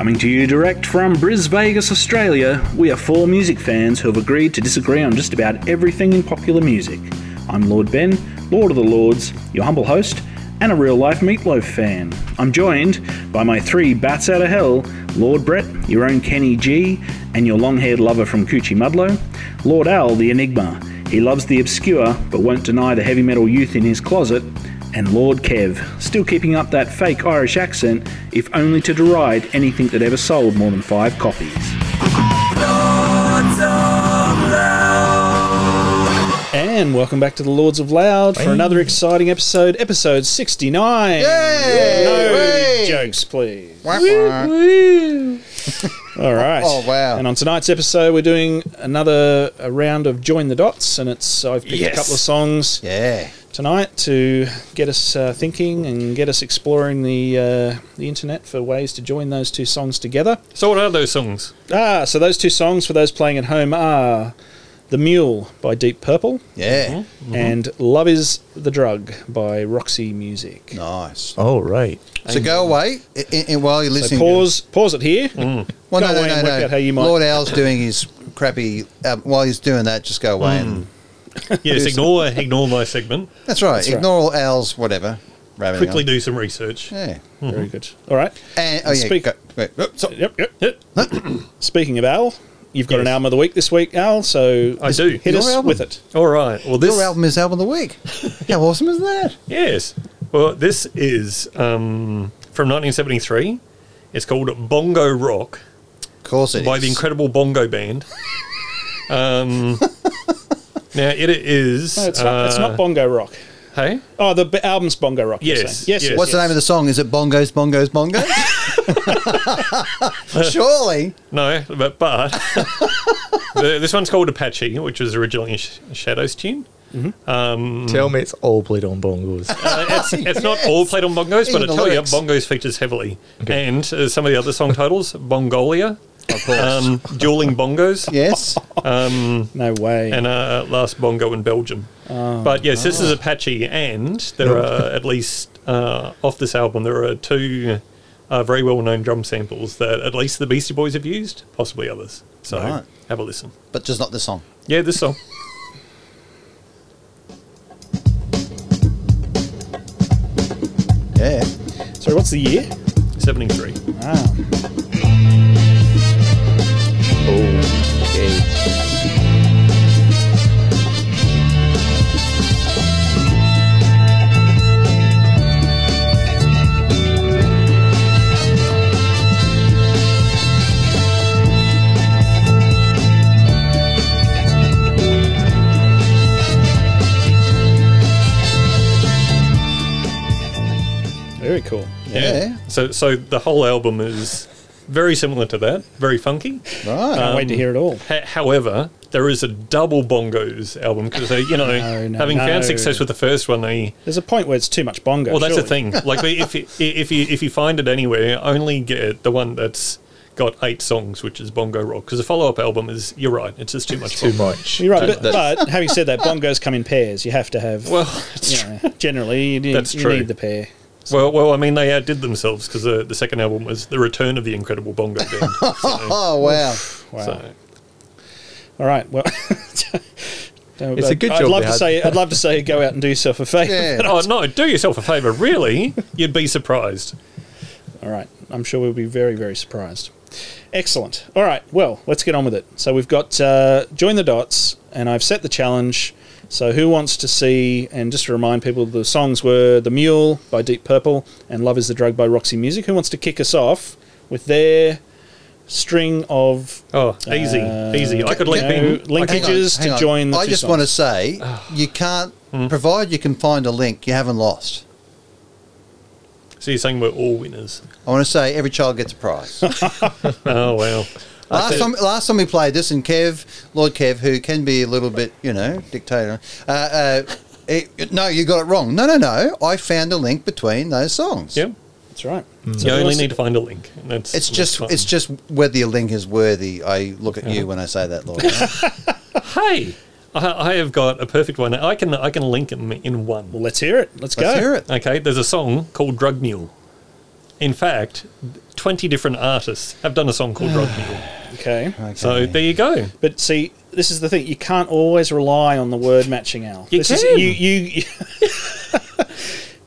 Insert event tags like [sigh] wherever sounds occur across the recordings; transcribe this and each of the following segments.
Coming to you direct from Bris Vegas, Australia, we are four music fans who have agreed to disagree on just about everything in popular music. I'm Lord Ben, Lord of the Lords, your humble host, and a real life Meatloaf fan. I'm joined by my three bats out of hell Lord Brett, your own Kenny G, and your long haired lover from Coochiemudlo, Lord Al, the Enigma. He loves the obscure but won't deny the heavy metal youth in his closet, and Lord Kev, still keeping up that fake Irish accent, if only to deride anything that ever sold more than five copies. And welcome back to the Lords of Loud for another exciting episode, episode 69. Yay! No Hooray! jokes, please. Wah, wah. [laughs] All right. Oh, wow. And on tonight's episode, we're doing another a round of Join the Dots, and it's I've picked a couple of songs Yeah. Tonight to get us uh, thinking and get us exploring the uh, the internet for ways to join those two songs together. So what are those songs? Ah, so those two songs for those playing at home are "The Mule" by Deep Purple Yeah. and "Love Is the Drug" by Roxy Music. Nice. Oh, right. So go away i i while you're So listening. pause pause it here. Well, go no, no, away no, and work no. out how you might- Lord Al's doing his crappy. Um, while he's doing that, just go away and. [laughs] Yes, ignore ignore my segment. That's right. That's right. Ignore all Al's whatever. rabbiting Quickly on. do some research. Yeah. Very good. All right. And oh yeah. Speak- Go, wait, oh, so- Yep. Yep. Yep, [clears throat] Speaking of Al, you've got an Yes. album of the week this week, Al. So I do. hit Your us album? with it. All right. Well, this Your album is album of the week. [laughs] How awesome is that? yes. Well, this is um, from 1973. It's called Bongo Rock Of course it is. by the Incredible Bongo Band. [laughs] Um, now it is. No, it's not. It's uh, not Bongo Rock. Hey. Oh, the b- album's Bongo Rock. you're Yes, saying. Yes. yes. yes, What's the name of the song? Is it Bongos, Bongos, Bongos? [laughs] Surely. No, but but [laughs] the, this one's called Apache, which was originally a Sh- Shadows tune. Tell me it's all played on bongos. [laughs] Uh, it's, it's not all played on bongos, but I Even the tell you, bongos features heavily. And uh, some of the other song titles, Bongolia, Of course. um, Dueling Bongos, yes. No way. and uh, Last Bongo in Belgium. but yes, this is Apache, and there are at least uh, off this album there are two uh, very well known drum samples that at least the Beastie Boys have used, possibly others. So Right. have a listen. But just not this song. Yeah, this song. [laughs] Yeah. Sorry, what's the year? 73. Ah, very cool. Yeah. So so the whole album is very similar to that, very funky. Right. Can't wait to hear it all. Ha- however, there is a double bongos album because you know, [laughs] No, no, having no. found success with the first one, they There's a point where it's too much bongo. well, that's the thing. [laughs] Like if you, if you if you find it anywhere, only get the one that's got eight songs, which is Bongo Rock. Because the follow up album is you're right, it's just too much. Too bongo. much. You're right, but, but having said that, bongos come in pairs. You have to have. Well, you know, generally, you, need, That's you true. need the pair. Well, well. I mean, they outdid themselves because the, the second album was the return of the Incredible Bongo Band. [laughs] So, Oh, wow. Wow. so- All right. Well, [laughs] It's a good I'd job love to had- say. I'd love to say, go out and do yourself a favour. Yeah. [laughs] oh no, do yourself a favour. Really, you'd be surprised. All right. I'm sure we'll be very, very surprised. Excellent. All right. Well, let's get on with it. So we've got uh, join the dots, and I've set the challenge. So who wants to see? And just to remind people, the songs were "The Mule" by Deep Purple and "Love Is the Drug" by Roxy Music. Who wants to kick us off with their string of Oh, easy, Uh, easy. I could link know, in. link- Hang on, Linkages to hang on. join the I two just songs. want to say, [sighs] you can't, provide you can find a link, you haven't lost. So you're saying we're all winners? I want to say every child gets a prize. [laughs] Oh well. Last time, last time we played this, and Kev, Lord Kev, who can be a little bit, you know, dictator. Uh, uh, it, no, you got it wrong. No, no, no. I found a link between those songs. Yeah, That's right. you only need to find a link. That's, It's that's just, fine. it's just whether your link is worthy. I look at you when I say that, Lord. [laughs] Hey, I, I have got a perfect one. I can I can link them in one. Well, let's hear it. Let's, go. Let's hear it. Okay, there's a song called Drug Mule. In fact, 20 different artists have done a song called Drug [sighs] Mule. Okay. So there you go. But see, this is the thing. You can't always rely on the word matching, Al. You this Is, can. you you [laughs]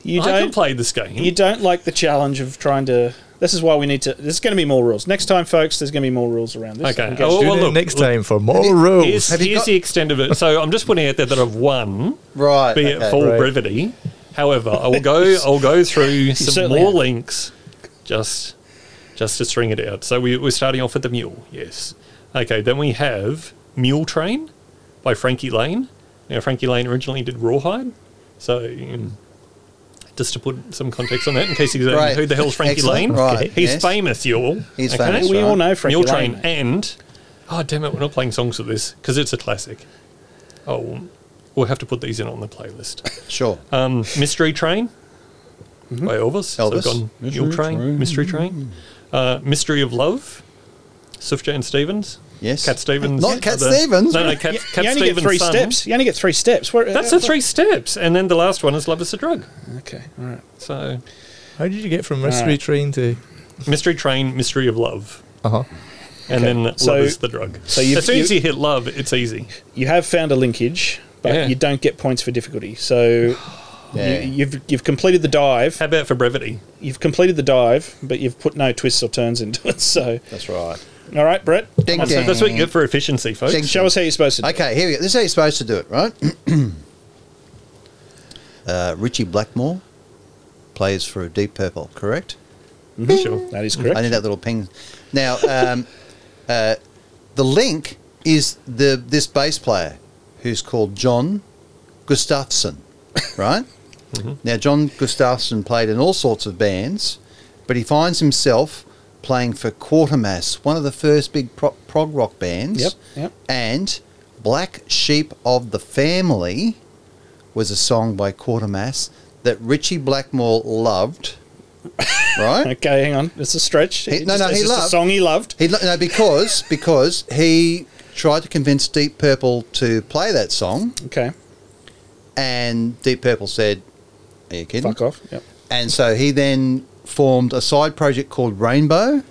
you I can don't play this game. you don't like the challenge of trying to. This is why we need to. There's going to be more rules next time, folks. There's going to be more rules around this. Okay. Oh, well, look, next look, time for more rules. Here's, here's got- the extent of it. So I'm just putting out there that I've won, Right. be it full Right. brevity. However, I will go. [laughs] I'll go through some more have. links, just just to string it out. So we, we're starting off with the mule. Yes. Okay. Then we have Mule Train by Frankie Laine. Now Frankie Laine originally did Rawhide, so. um, just to put some context on that, in case you're going, Right. who the hell's Frankie Excellent. Laine? Right. He's Yes. famous, you all. He's famous, we right. all know Frankie Laine. Mule Train Laine. and oh damn it, we're not playing songs for this because it's a classic. Oh, we'll have to put these in on the playlist. Sure. Um, Mystery Train by Elvis. So Elvis. we've gone Mule Train, Mystery Train, uh, Mystery of Love, Sufjan Stevens. Yes. Cat Stevens. Not Cat the- Stevens. No, no, Cat, you, Cat you only Stevens. get three son. steps. You only get three steps. Where, That's the three steps, and then the last one is Love is a Drug. Okay. All right. So, How did you get from Mystery Alright. Train to? Mystery Train, Mystery of Love, Uh huh. and Okay. then So- Love is the Drug. so you've- as soon as you- you hit Love, it's easy. You have found a linkage, but Yeah. you don't get points for difficulty. So. [sighs] Yeah. You, you've you've completed the dive. How about for brevity? You've completed the dive, but you've put no twists or turns into it. So, That's right. all right, Brett, Ding, That's, ding. that's what you get for efficiency, folks. Ding. show us how you're supposed to. Do it. Okay, here we go. This is how you're supposed to do it, right? [clears throat] uh, Ritchie Blackmore plays for Deep Purple, correct? Sure. That is correct. I need that little ping. Now, um, [laughs] uh, the link is the this bass player who's called John Gustafson, right? [laughs] Mm-hmm. Now, John Gustafson played in all sorts of bands, but he finds himself playing for Quatermass, one of the first big pro- prog rock bands. Yep, yep. And Black Sheep of the Family was a song by Quatermass that Ritchie Blackmore loved. [laughs] Right? Okay, hang on. It's a stretch. He- no, just- no, he loved- a song he loved. He no because because he tried to convince Deep Purple to play that song, Okay, and Deep Purple said, "Are you kidding?" fuck off. Yep. And so he then formed a side project called Rainbow,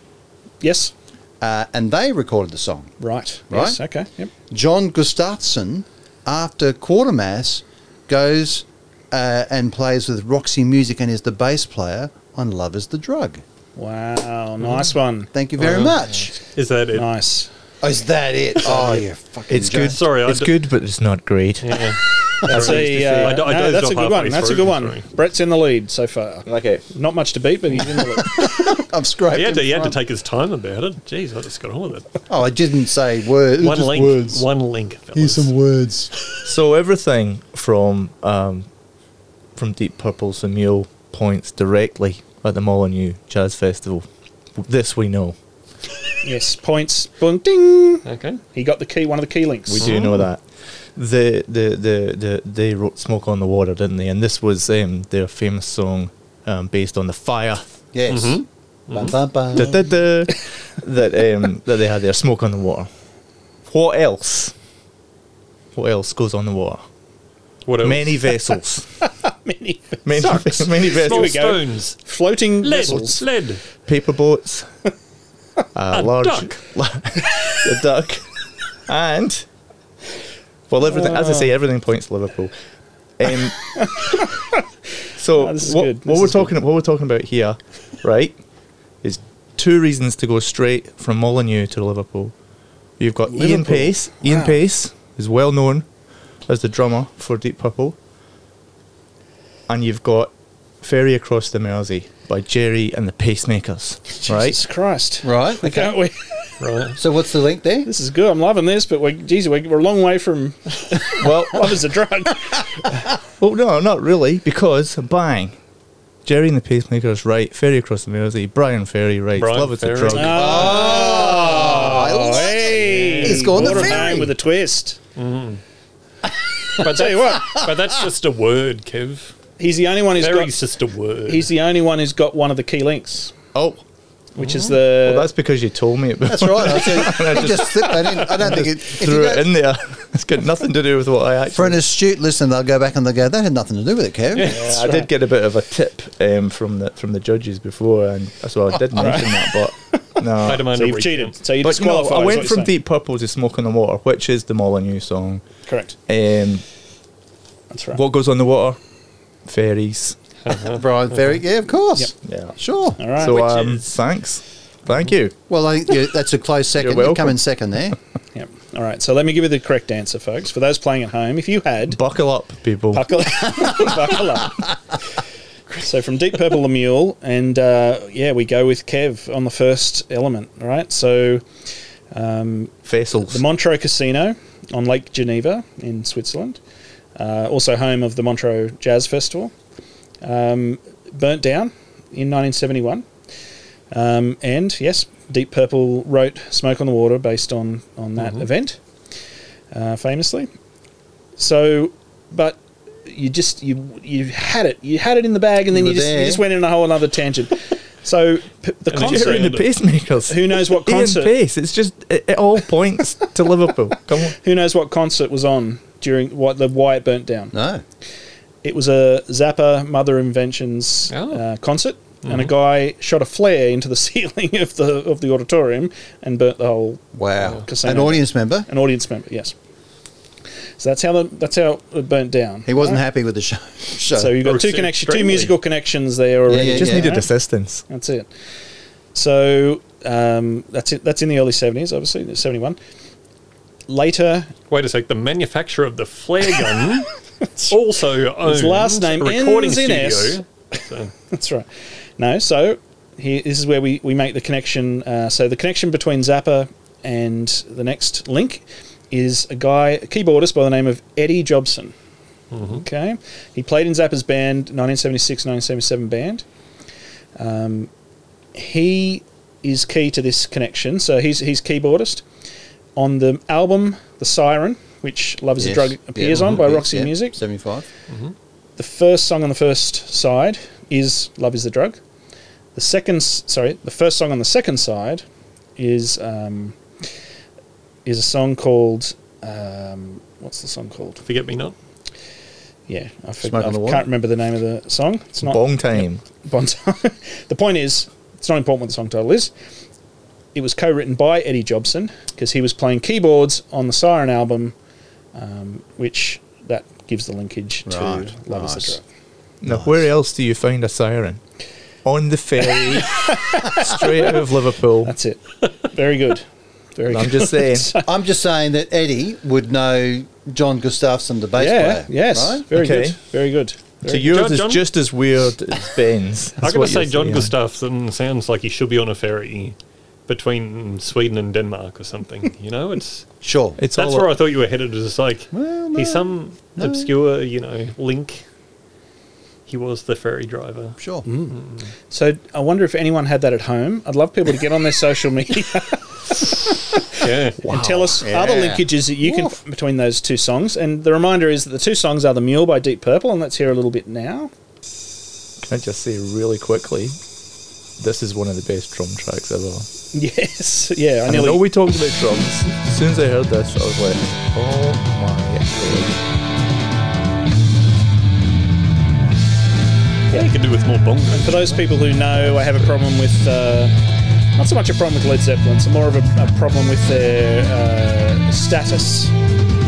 Yes. uh, and they recorded the song. Right. Right? Yes. Okay. Yep. John Gustafson, after Quatermass, goes uh, and plays with Roxy Music and is the bass player on Love Is the Drug. Wow. Nice one. Thank you very Wow. much. Is that it? Nice. Oh, is that it? [laughs] Oh, you fucking It's joke. good. Sorry, I it's d- good, but it's not great. Yeah. [laughs] That's a, uh, I do- I no, dozed that's off a good one. halfway That's a through, good one. sorry. Brett's in the lead so far. Okay. Not much to beat, but he's in the lead. [laughs] I'm scraping. He had, to, he had to front. take his time about it. Jeez, I just got on with it. Oh, I didn't say words. One just link. words. One link. Here's fellas. some words. So everything from um, from Deep Purple's The Mule points directly at the Molyneux Jazz Festival. This we know. Yes. Points. Boom. Ding. Okay. He got the key. One of the key links. We do know that. The, the the the they wrote "Smoke on the Water," didn't they? And this was um, their famous song um, based on the fire Yes. Mhm. Bum, bum, bum. da, da, da, that um, that they had their "Smoke on the Water." What else? What else goes on the water? What else? Many vessels. [laughs] Many many, Sucks. [laughs] many vessels. go. stones. floating Lead. vessels. Lead. Paper boats. [laughs] a, large duck. [laughs] a duck, and well, everything. As I say, everything points to Liverpool. Um, [laughs] so Ah, what, what we're is good. talking what we're talking about here, right, is two reasons to go straight from Molyneux to Liverpool. You've got Ian Liverpool. Paice. Ian Paice is well known as the drummer for Deep Purple, and you've got Ferry Across the Mersey by Gerry and the Pacemakers, right? Jesus Christ. Right. Okay. Okay. we? Right. So what's the link there? This is good. I'm loving this, but we're, geez, we're, we're a long way from [laughs] Well, love is a drug. well, no, not really, because bang, Gerry and the Pacemakers write Ferry Across the Mersey. Bryan Ferry writes Bryan Love Is a Drug. Oh, oh, I like hey. it. He's gone the ferry. home with a twist. Mm. But Tell you what, But that's just a word, Kev. He's the only one who's Ferry's got. just a word. He's the only one who's got one of the key links, oh, which is the. well, that's because you told me it. That's right. [laughs] I said, I just just slipped that in. I don't think it. if you threw it don't- in there. [laughs] It's got nothing to do with what I actually. For an astute listener, they'll go back and they'll go, that had nothing to do with it, Kev. Yeah, I did get a bit of a tip um, from the from the judges before, and so I did mention that, but [laughs] no. I demand So you've cheated. So you But no, disqualify. I is went what from you're. Deep Purple to Smoke on the Water, which is the Molyneux song. Correct. Um, That's right. what goes on the water? Fairies. [laughs] Bryan Ferry, yeah, of course. Yep. Yeah. Sure. All right. so Which um, is- thanks, thank you. Well, I think yeah, that's a close second. You're You come welcome. in second there. [laughs] Yep. All right. So let me give you the correct answer, folks. For those playing at home, if you had Buckle up, people. buckle, up [laughs] buckle up. So from Deep Purple, the Mule, and uh, yeah, we go with Kev on the first element. All right. So Vessels. the Montreux Casino on Lake Geneva in Switzerland, uh, also home of the Montreux Jazz Festival, um, burnt down in 1971. Um, and yes, Deep Purple wrote "Smoke on the Water" based on on that event, uh, famously. So, but you just you you had it, you had it in the bag, and then You you just you just went in a whole other tangent. [laughs] So p- the And concert, Gerry and the pacemakers. Who knows what Ian concert- Paice. It's just it, it all points to Liverpool. Come on. who knows what concert was on during what the why it burnt down? No. It was a Zappa Mother Inventions Oh. uh, concert, and a guy shot a flare into the [laughs] ceiling of the of the auditorium and burnt the whole Wow. Casino. An audience member. an audience member. Yes. So that's how the, that's how it burnt down. He wasn't Right? happy with the show. [laughs] show. So you've got two Proceed connection, two musical connections there already. Yeah, Just yeah. needed Right? assistance. That's it. So um, that's it. That's in the early seventies, obviously, seventy one. Later, Wait a sec. The manufacturer of the flare [laughs] gun also owns last name a recording ends in studio. So, [laughs] That's right. No, so here, this is where we, we make the connection. Uh, so the connection between Zappa and the next link is a guy, a keyboardist by the name of Eddie Jobson. Okay, he played in Zappa's band, 1976-1977 band. Um, he is key to this connection. So he's he's keyboardist on the album The Siren, which Love Is Yes. a Drug appears Yeah. on by Roxy yeah. Music 75. the first song on the first side is "Love Is the Drug." The second, sorry, the first song on the second side is um, is a song called um, what's the song called? forget me not. Yeah, I, forg- Smoke on I the can't remember the name of the song. It's not Bong time. Bon [laughs] the point is, it's not important what the song title is. It was co-written by Eddie Jobson because he was playing keyboards on the Siren album, um, which that gives the linkage to Right, "Love Is nice. the Drug." Now, where else do you find a siren? On the ferry, [laughs] straight out of Liverpool. That's it. Very good. Very I'm good. just saying. [laughs] I'm just saying that Eddie would know John Gustafson, the bass yeah. player. Yes. Right? Very Okay. good. Very good. So Very yours John- is John- just as weird as Ben's. I That's gotta say, John saying. Gustafson sounds like he should be on a ferry between Sweden and Denmark or something. You know, it's [laughs] Sure. It's that's where I thought you were headed. Is like Well, no, he's some no. obscure, you know, link. He was the ferry driver. Sure. Mm. Mm. So I wonder if anyone had that at home. I'd love people to get on their social media [laughs] [laughs] Yeah. and tell us Yeah. other linkages that you Woof. can between those two songs. And the reminder is that the two songs are "The Mule" by Deep Purple, and let's hear a little bit now. Can I just say really quickly? This is one of the best drum tracks ever. Yes, yeah, I And I know we talked about drums. As soon as I heard this, I was like, oh my god. Yeah, you could do with more bongos. For those people who know, I have a problem with uh, not so much a problem with Led Zeppelin, it's more of a, a problem with their uh, status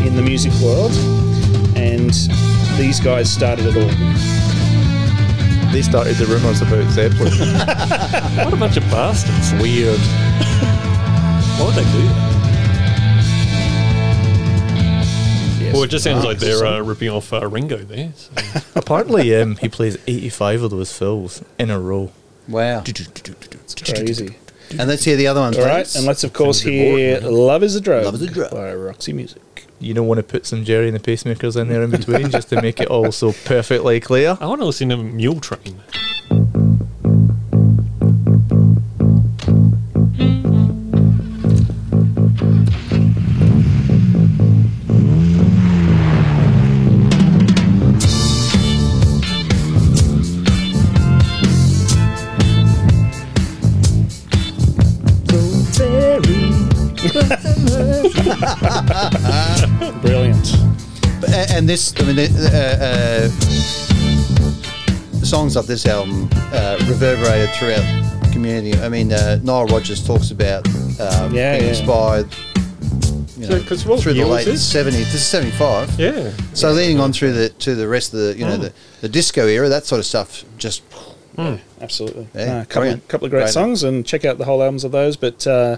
in the music world. And these guys started it all. They started the rumours about Zeppelin. [laughs] What a bunch of bastards. Weird. what would they do? Yes. Well, it just sounds like they're uh, ripping off uh, Ringo there. So. [laughs] Apparently, um, he plays 85 of those fills in a row. Wow. It's crazy. And let's hear the other one, All right, and let's of course Sounds a bit hear "Love Is a Drug" Love Is a Drug. by Roxy Music. You don't want to put some Gerry and the Pacemakers in there in between just to make it all so perfectly clear. I want to listen to Mule Train. And this, I mean, uh, uh, songs of this album uh, reverberated throughout the community. I mean, uh, Nile Rodgers talks about um, Yeah, being yeah. inspired. You know, So, through the late seventies, this is seventy five. Yeah. So leading on through the to the rest of the you know the, the disco era, that sort of stuff just Absolutely. Yeah, No, a couple, brilliant. couple of great Great. songs, and check out the whole albums of those. But uh,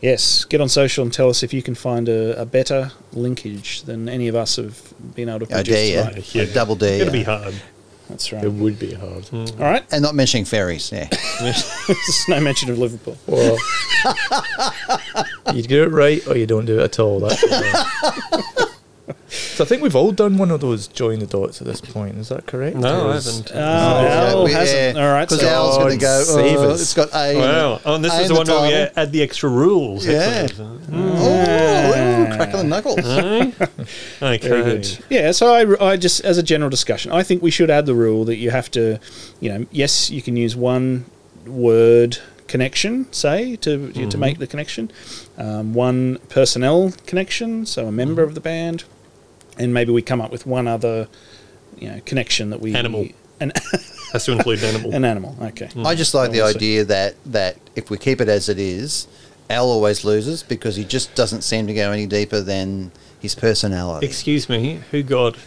yes, get on social and tell us if you can find a, a better linkage than any of us have been able to I produce. dare you, tonight. Yeah. I double dare It'll you. be hard. That's right. It would be hard. Mm. All right. and not mentioning ferries. Yeah, There's [laughs] no mention of Liverpool. Well, [laughs] you do it right or you don't do it at all. That's the thing. [laughs] so I think we've all done one of those join the dots at this point. Is that correct? No, I haven't. Oh, Al we- hasn't. All right. Because So, Al's going to go. Oh, it's got A. in. Wow. Oh, and this A is in the one where we add the extra rules. Yeah. Excellent. Oh, ooh, crackle the knuckles. Okay. Very good. Yeah, so I, I just, as a general discussion, I think we should add the rule that you have to, you know, yes, you can use one word connection, say, to to make the connection, um, one personnel connection, so a member of the band, and maybe we come up with one other, you know, connection that we Animal. an, [laughs] Has to include an animal. an animal. Okay, I just like the idea that that if we keep it as it is, Al always loses because he just doesn't seem to go any deeper than his personality. Excuse me, who got [laughs]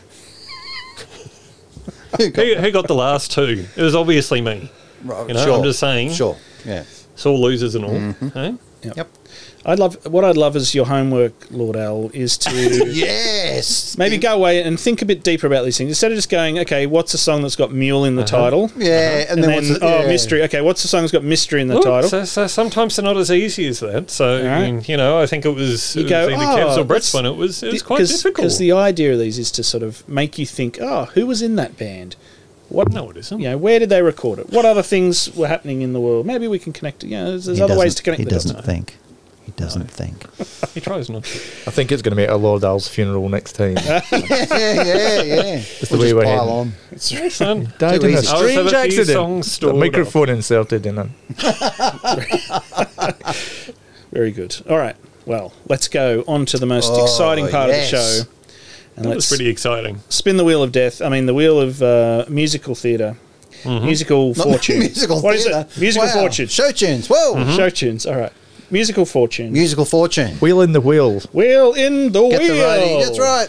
Who got- who, who got the last two? It was obviously me. Right, you know, I'm just saying. Sure. Yeah. It's all losers and all. Mm-hmm. eh? Yep. I'd love what I'd love as your homework, Lord Al, is to [laughs] Yes. maybe go away and think a bit deeper about these things instead of just going, okay, what's a song that's got mule in the uh-huh. title? Yeah, and, uh-huh. And, then, then, what's the- oh, yeah. mystery. Okay, what's the song that's got mystery in the Look, title? So, so sometimes they're not as easy as that. So I mean, you know, I think it was, You it go, was either "Oh, Kev's or oh, Brett's that's- one. It was it was quite difficult. Because the idea of these is to sort of make you think, oh, who was in that band? What? no, it isn't. You know, where did they record it? What other things were happening in the world? Maybe we can connect. it. You know, there's, there's other ways to doesn't- connect He doesn't think. He doesn't think. [laughs] He tries not to. I think it's going to make a Lord Al's funeral next time. [laughs] yeah, yeah, yeah. the way just we're pile heading. on. [laughs] Son, Died in a easy. I always have strange a few accident. songs The stored microphone inserted in it. Very good. All right. Well, let's go on to the most Oh, exciting part yes. of the show. And That let's was pretty exciting. spin the wheel of death. I mean, the wheel of uh, musical theatre, musical Not fortune. musical What is theatre. it? Musical Wow. fortune. Show tunes. Whoa. Show tunes. All right. Musical fortune. Musical fortune. Wheel in the wheel. wheel in the Get wheel. the roadie. That's right.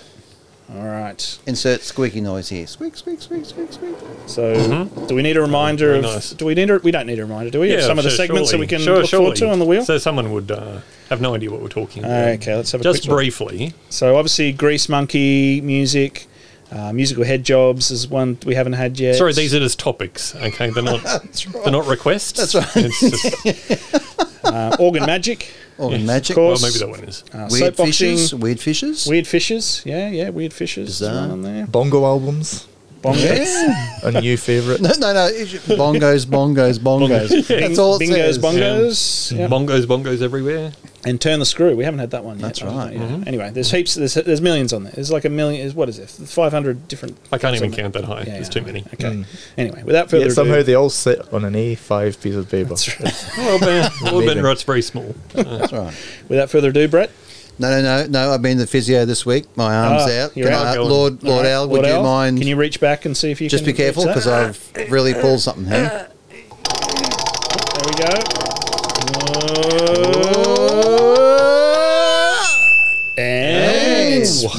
All right. Insert squeaky noise here. Squeak, squeak, squeak, squeak, squeak. So, do we need a reminder of? nice. Do we need? A, we don't need a reminder, do we? of some of the segments surely. that we can Sure, look forward to on the wheel. So someone would uh, have no idea what we're talking about. okay, let's have a Just quick look. briefly. So, obviously, Grease Monkey music, uh, musical head jobs is one we haven't had yet. Sorry, these are just topics. Okay, they're not. [laughs] They're not requests. That's right. It's just, [laughs] uh, organ magic, Organ magic. Of well, maybe that one is. uh, Weird soapboxing, fishes. Weird fishes. weird fishes. Yeah, yeah, weird fishes. Bizarre. on there. Bongo albums. Bongos, Yeah. [laughs] A new favourite. No, no, no. it's just Bongos, bongos, bongos. That's all it bingos, says. bongos. Yep. Bongos, bongos everywhere. And turn the screw. We haven't had that one yet. That's I don't right. Anyway, there's heaps. There's, there's millions on there. There's like a million. Is what is it? Five hundred different. I can't even count that high. Yeah, There's yeah, too many. Okay. Anyway, without further Yet somehow ado, they all sit on an A5 piece of paper. [laughs] Well, Ben, [laughs] well, Ben Amazing. writes very small. [laughs] That's right. without further ado, Brett. No, no, no, no. I've been the physio this week. My arm's Ah, out. Can out. I- Lord, Lord All right, Al, Lord would you Al, mind? Can you reach back and see if you just can be careful because? I've really pulled something here. There we go.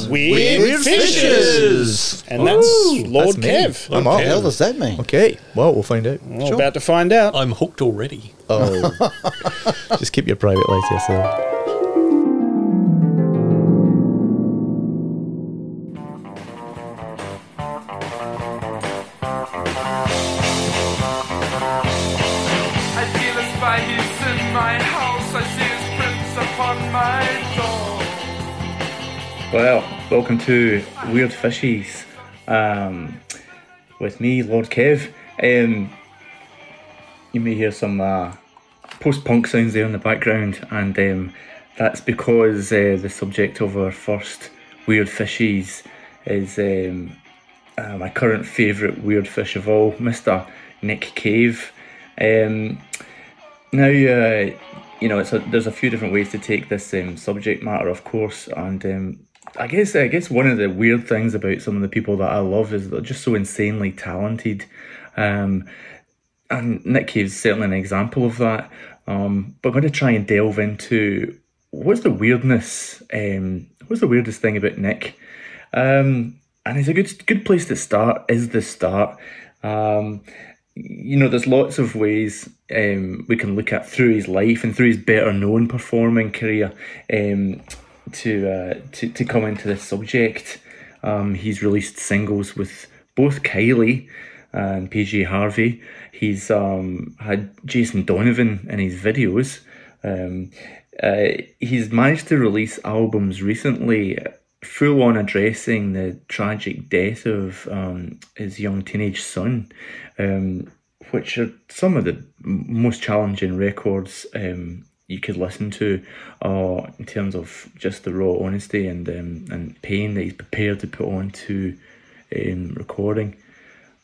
Weird, Weird fishes. fishes. And that's Ooh, Lord that's me. Kev. I'm What the hell does that mean? Okay, well, we'll find out. Well, Sure. About to find out. I'm hooked already. Oh. [laughs] Just keep your private life to yourself. Well, welcome to Weird Fishies um, with me, Lord Kev. Um, you may hear some uh, post punk sounds there in the background, and um, that's because uh, the subject of our first Weird Fishies is um, uh, my current favourite weird fish of all, Mr. Nick Cave. Um, now, uh, you know, a, there's a few different ways to take this um, subject matter, of course, and I guess I guess one of the weird things about some of the people that I love is they're just so insanely talented, um, and Nick Cave's certainly an example of that. Um, but I'm going to try and delve into what's the weirdness, um, what's the weirdest thing about Nick, um, and it's a good good place to start. Is the start. Um, you know, there's lots of ways um, we can look at through his life and through his better known performing career um, to, uh, to to come into this subject. Um, he's released singles with both Kylie and PJ Harvey. He's um, had Jason Donovan in his videos. Um, uh, he's managed to release albums recently full on addressing the tragic death of um, his young teenage son, um, which are some of the most challenging records um, you could listen to, uh, in terms of just the raw honesty and um, and pain that he's prepared to put on to um, recording.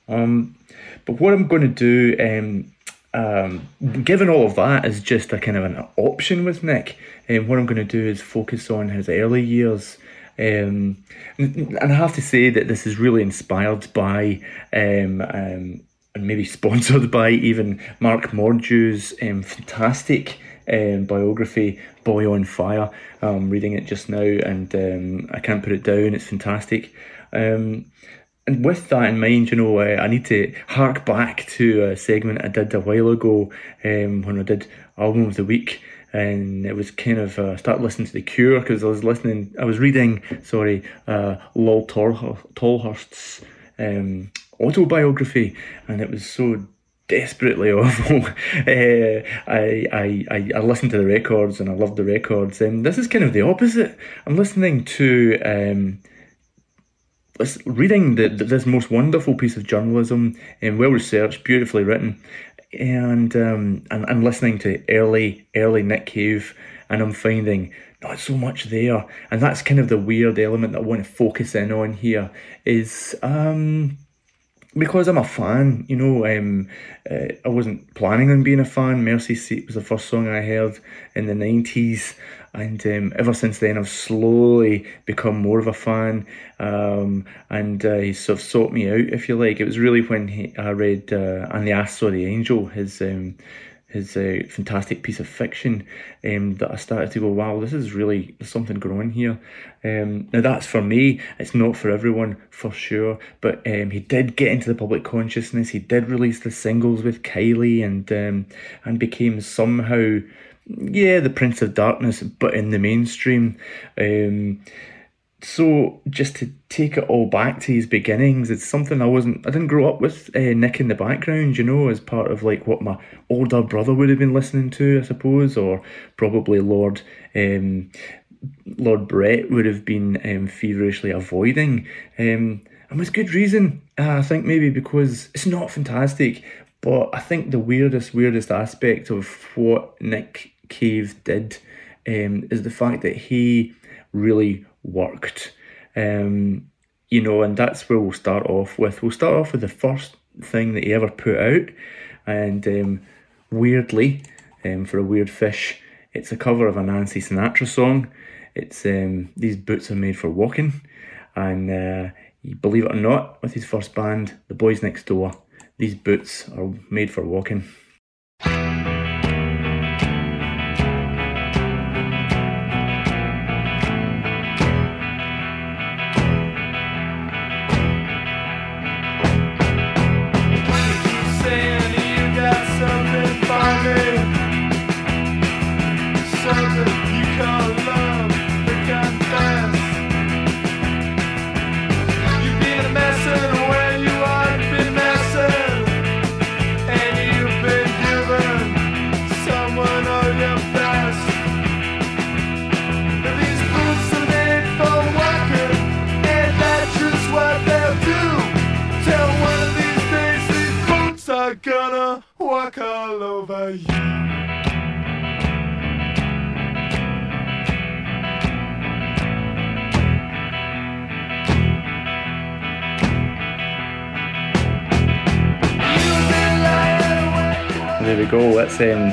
Um, but what I'm going to do, um, um, given all of that, is just a kind of an option with Nick. And what I'm going to do is focus on his early years. Um, and and I have to say that this is really inspired by, um, um, and maybe [laughs] sponsored by even Mark Mordue's um, fantastic um, biography, Boy on Fire. I'm reading it just now and um, I can't put it down. It's fantastic. Um, and with that in mind, you know, uh, I need to hark back to a segment I did a while ago um, when I did album of the week, and it was kind of uh, start listening to the Cure because I was listening, I was reading, sorry, uh, Lol Tolhurst's um, autobiography, and it was so desperately [laughs] awful. uh, I, I I I listened to the records and I loved the records, and this is kind of the opposite. I'm listening to. Um, reading the, this most wonderful piece of journalism and well researched, beautifully written, and um, and and listening to early early Nick Cave, and I'm finding not so much there, and that's kind of the weird element that I want to focus in on here is um because I'm a fan, you know, um, uh, I wasn't planning on being a fan. Mercy Seat was the first song I heard in the 90s, and um, ever since then, I've slowly become more of a fan. Um, and uh, he sort of sought me out, if you like. It was really when he, I read uh, And the Ass Saw the Angel, his. Um, his uh, fantastic piece of fiction um, that I started to go, wow, this is really something growing here. Um, now that's for me. It's not for everyone for sure. But um, he did get into the public consciousness. He did release the singles with Kylie and um, and became somehow, yeah, the Prince of Darkness, but in the mainstream. So just to take it all back to his beginnings, it's something I wasn't. I didn't grow up with uh, Nick in the background, you know, as part of like what my older brother would have been listening to, I suppose, or probably Lord um, Lord Brett would have been um, feverishly avoiding, um, and with good reason. I think maybe because it's not fantastic, but I think the weirdest, weirdest aspect of what Nick Cave did um, is the fact that he really worked. Um, you know, and that's where we'll start off with. We'll start off with the first thing that he ever put out, and um, weirdly, um, for a weird fish, it's a cover of a Nancy Sinatra song. It's um, these boots are made for walking, and uh, believe it or not, with his first band, the Boys Next Door, these boots are made for walking. Gonna walk all over you. There we go. That's um,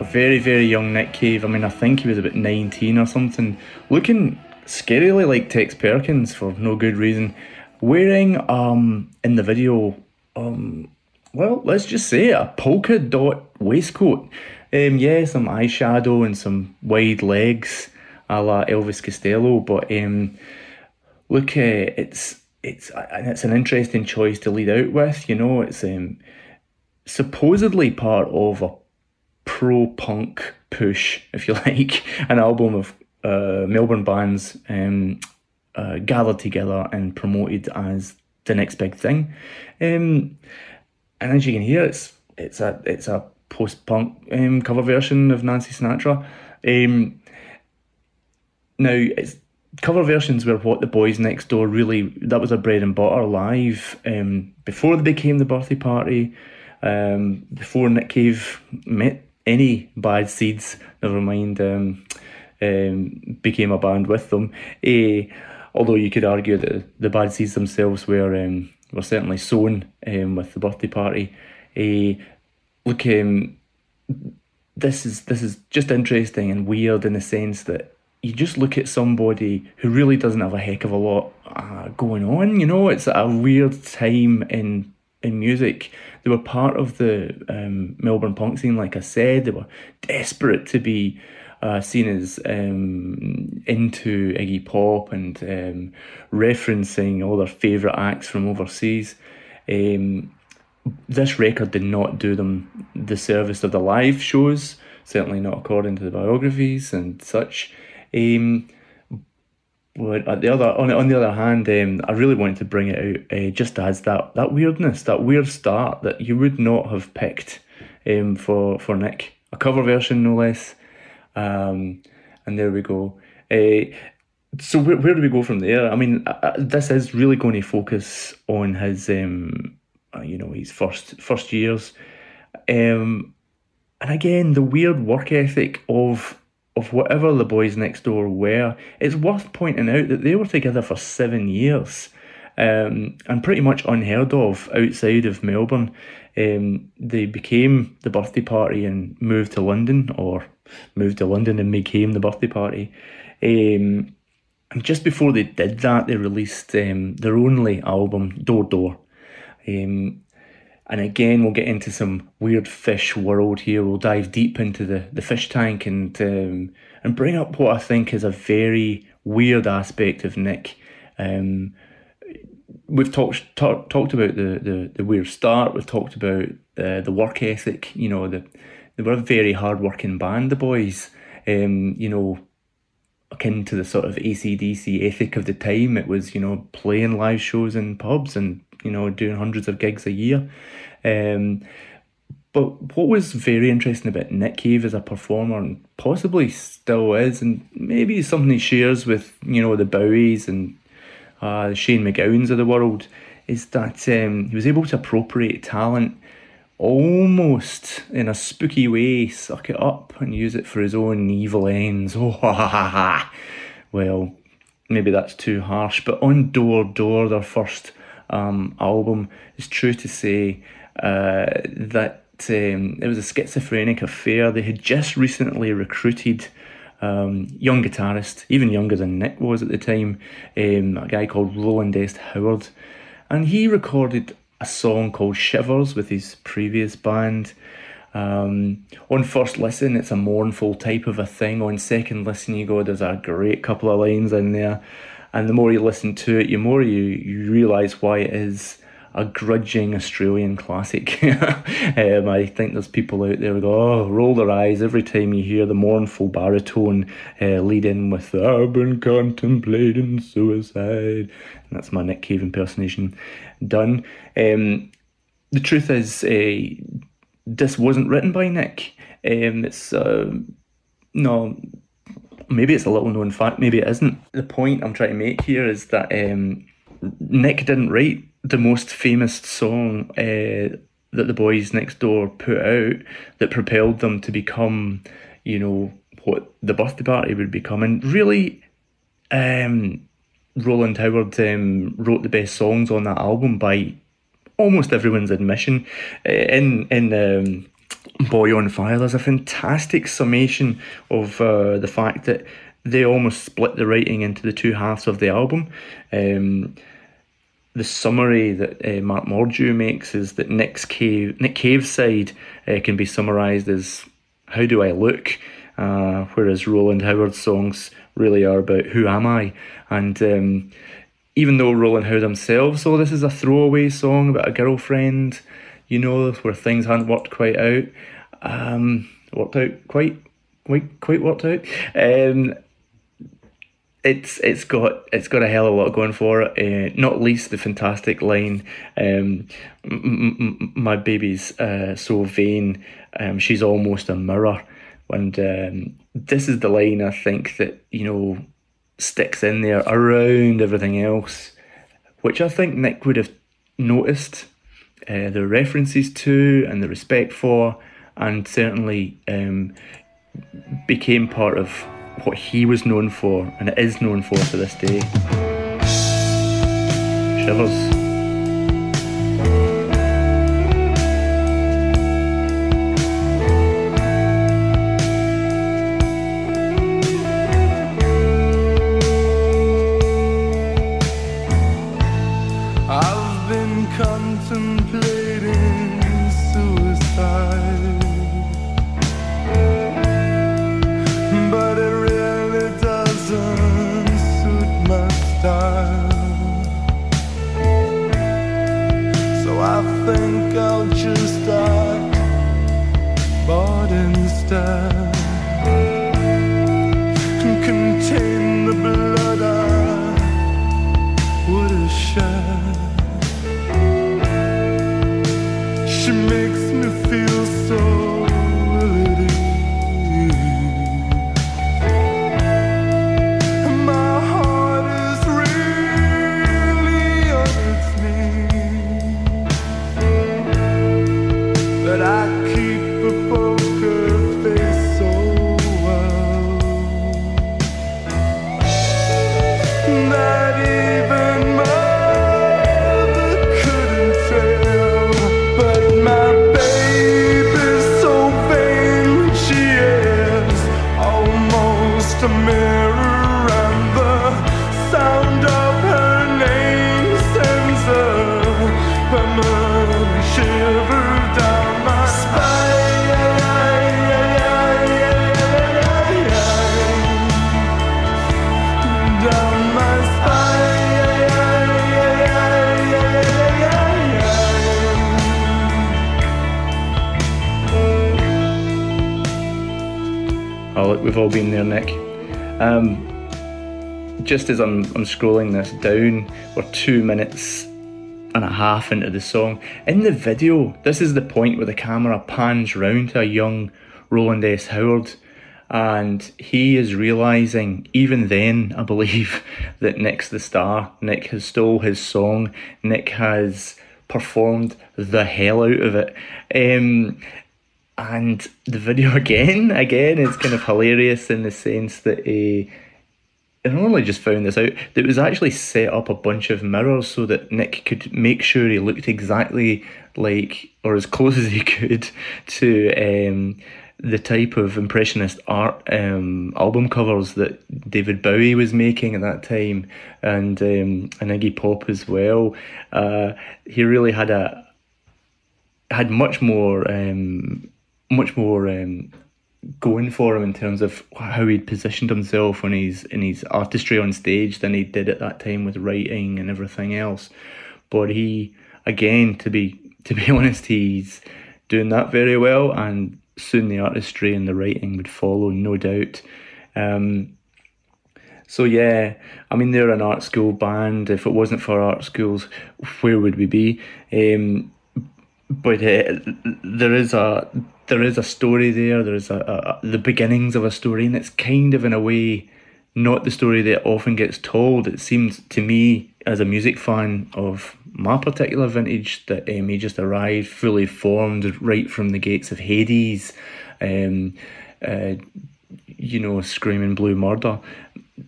a very, very young Nick Cave. I mean, I think he was about 19 or something, looking scarily like Tex Perkins for no good reason, wearing, um, in the video, um, well, let's just say a polka dot waistcoat. Um, yeah, some eyeshadow and some wide legs, a la Elvis Costello. But um, look, uh, it's it's it's an interesting choice to lead out with. You know, it's um, supposedly part of a pro punk push, if you [laughs] like, an album of uh, Melbourne bands um, uh, gathered together and promoted as the next big thing. Um, and as you can hear, it's it's a it's a post punk um, cover version of Nancy Sinatra. Um, now it's cover versions were what the boys next door really that was a bread and butter live um, before they became the birthday party um, before Nick Cave met any bad seeds never mind um, um, became a band with them eh, although you could argue that the bad seeds themselves were um, were certainly sown um, with the birthday party eh, look um, this is this is just interesting and weird in the sense that you just look at somebody who really doesn't have a heck of a lot uh, going on. You know, it's a weird time in in music. They were part of the um, Melbourne punk scene, like I said. They were desperate to be uh, seen as um, into Iggy Pop and um, referencing all their favourite acts from overseas. Um, this record did not do them the service of the live shows, certainly not according to the biographies and such. Um, but at the other, on, on the other hand, um, I really wanted to bring it out uh, just as that that weirdness, that weird start that you would not have picked um, for for Nick, a cover version no less. Um, and there we go. Uh, so where, where do we go from there? I mean, uh, this is really going to focus on his, um, uh, you know, his first first years, um, and again the weird work ethic of of whatever the boys next door were, it's worth pointing out that they were together for seven years. Um, and pretty much unheard of outside of Melbourne. Um, they became the birthday party and moved to London, or moved to London and became the birthday party. Um, and just before they did that, they released um, their only album, Door Door. Um, and again, we'll get into some weird fish world here. We'll dive deep into the, the fish tank and um, and bring up what I think is a very weird aspect of Nick. Um, we've talked talk, talked about the, the, the weird start. We've talked about uh, the work ethic. You know, the they were a very hard working band. The boys, um, you know, akin to the sort of ACDC ethic of the time. It was you know playing live shows in pubs and you know, doing hundreds of gigs a year. Um, but what was very interesting about Nick Cave as a performer, and possibly still is, and maybe something he shares with, you know, the Bowies and uh, Shane MacGowans of the world, is that um, he was able to appropriate talent almost in a spooky way, suck it up and use it for his own evil ends. [laughs] Oh, ha ha ha. Well, maybe that's too harsh, but on Door Door, their first um, album, it's true to say uh, that um, it was a schizophrenic affair. They had just recently recruited um, young guitarist, even younger than Nick was at the time, um, a guy called Rowland S. Howard, and he recorded a song called Shivers with his previous band. Um, on first listen, it's a mournful type of a thing. On second listen, you go, there's a great couple of lines in there and the more you listen to it, the more you, you realise why it is a grudging Australian classic. [laughs] um, I think there's people out there who go, oh, roll their eyes every time you hear the mournful baritone uh, lead in with, I've been contemplating suicide. And that's my Nick Cave impersonation done. Um, the truth is, uh, this wasn't written by Nick. Um, it's, uh, no, maybe it's a little known fact, maybe it isn't. The point I'm trying to make here is that um, Nick didn't write the most famous song uh, that the boys next door put out that propelled them to become, you know, what the birthday party would become. And really, um, Rowland Howard um, wrote the best songs on that album by almost everyone's admission. In in um, Boy on Fire, there's a fantastic summation of uh, the fact that they almost split the writing into the two halves of the album. Um, the summary that uh, Mark Mordue makes is that Nick's Cave, Nick Cave's side uh, can be summarised as "How do I look," uh, whereas Rowland Howard's songs really are about "Who am I?" and um, even though Rowland Howard themselves, saw this is a throwaway song about a girlfriend, you know, where things hadn't worked quite out, um, worked out quite, quite, quite worked out. Um, it's it's got it's got a hell of a lot going for it. Uh, not least the fantastic line, um, m- m- "My baby's uh, so vain, um, she's almost a mirror." And um, this is the line I think that you know sticks in there around everything else, which I think Nick would have noticed uh, the references to and the respect for, and certainly um, became part of what he was known for and is known for to this day. Shivers. I'll just act bored instead. Contain the blood I would have shed. We've all been there, Nick. Um, just as I'm, I'm scrolling this down, we're two minutes and a half into the song. In the video, this is the point where the camera pans round to a young Rowland S. Howard, and he is realizing, even then, I believe, [laughs] that Nick's the star. Nick has stole his song. Nick has performed the hell out of it. Um, and the video [laughs] again, again, is kind of hilarious in the sense that uh, and I only just found this out, that it was actually set up a bunch of mirrors so that Nick could make sure he looked exactly like, or as close [laughs] as he could, to um, the type of impressionist art um, album covers that David Bowie was making at that time, and um, and Iggy Pop as well. Uh, he really had a had much more um, much more um, going for him in terms of how he'd positioned himself when he's in his artistry on stage than he did at that time with writing and everything else. But he, again, to be [laughs] to be honest, he's doing that very well, and soon the artistry and the writing would follow, no doubt. Um, so yeah, I mean they're an art school band. If it wasn't for art schools, where would we be? Um, but uh, there is a there is a story there. There is a, a, the beginnings of a story, and it's kind of in a way not the story that often gets told. It seems to me, as a music fan of my particular vintage, that um, he just arrived fully formed right from the gates of Hades. Um, uh, you know, screaming blue murder.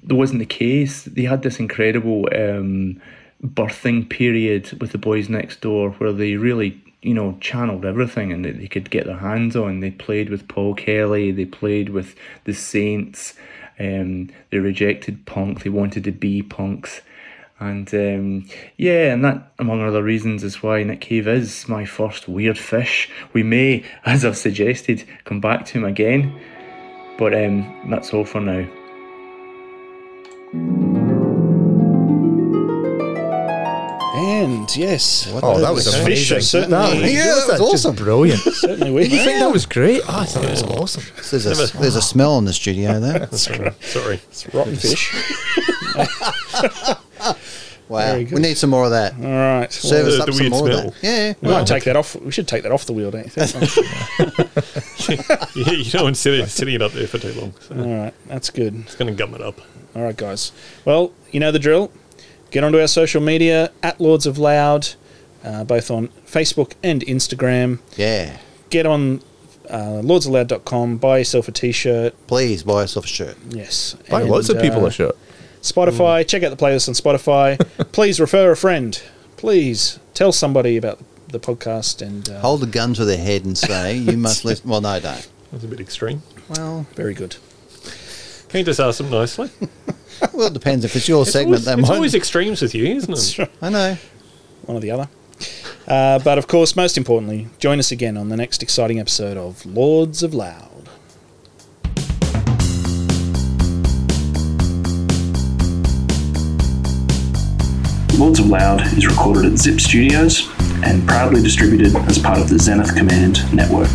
That wasn't the case. They had this incredible um, birthing period with the boys next door where they really you know, channeled everything and that they could get their hands on. They played with Paul Kelly, they played with the Saints, um, they rejected punk, they wanted to be punks. And um, yeah, and that, among other reasons, is why Nick Cave is my first weird fish. We may, [laughs] as I've suggested, come back to him again, but um, that's all for now. And yes, Oh, that was Fish amazing. are certainly, That, Yeah, that was just awesome. brilliant. [laughs] certainly weird. Did you think that was great? Oh, I thought it was awesome. There's a, there's a smell in the studio there. [laughs] Sorry. It's rotten fish. [laughs] Wow. We need some more of that. All right. Serve The- up the some more smell. of that. Yeah. we might take that off. We should take that off the wheel, don't you think? Yeah, you don't want sitting, sitting it up there for too long. So All right, that's good. it's going to gum it up. All right, guys. Well, you know the drill. Get onto our social media at Lords of Loud, uh, both on Facebook and Instagram. Yeah. Get on uh, lordsofloud.com, buy yourself a t shirt. Please buy yourself a shirt. Yes. Buy And, lots of people uh, a shirt. Spotify, check out the playlist on Spotify. [laughs] Please refer a friend. Please tell somebody about the podcast and uh, Hold a gun to their head and say, you [laughs] must listen. Well, no, don't. That's a bit extreme. Well, very good. Can you just ask them nicely? [laughs] [laughs] well, it depends. If it's your It's, segment, always, they it's might. always extremes with you, isn't it? I know. one or the other. Uh, but of course, most importantly, join us again on the next exciting episode of Lords of Loud. Lords of Loud is recorded at Zip Studios and proudly distributed as part of the Zenith Command network.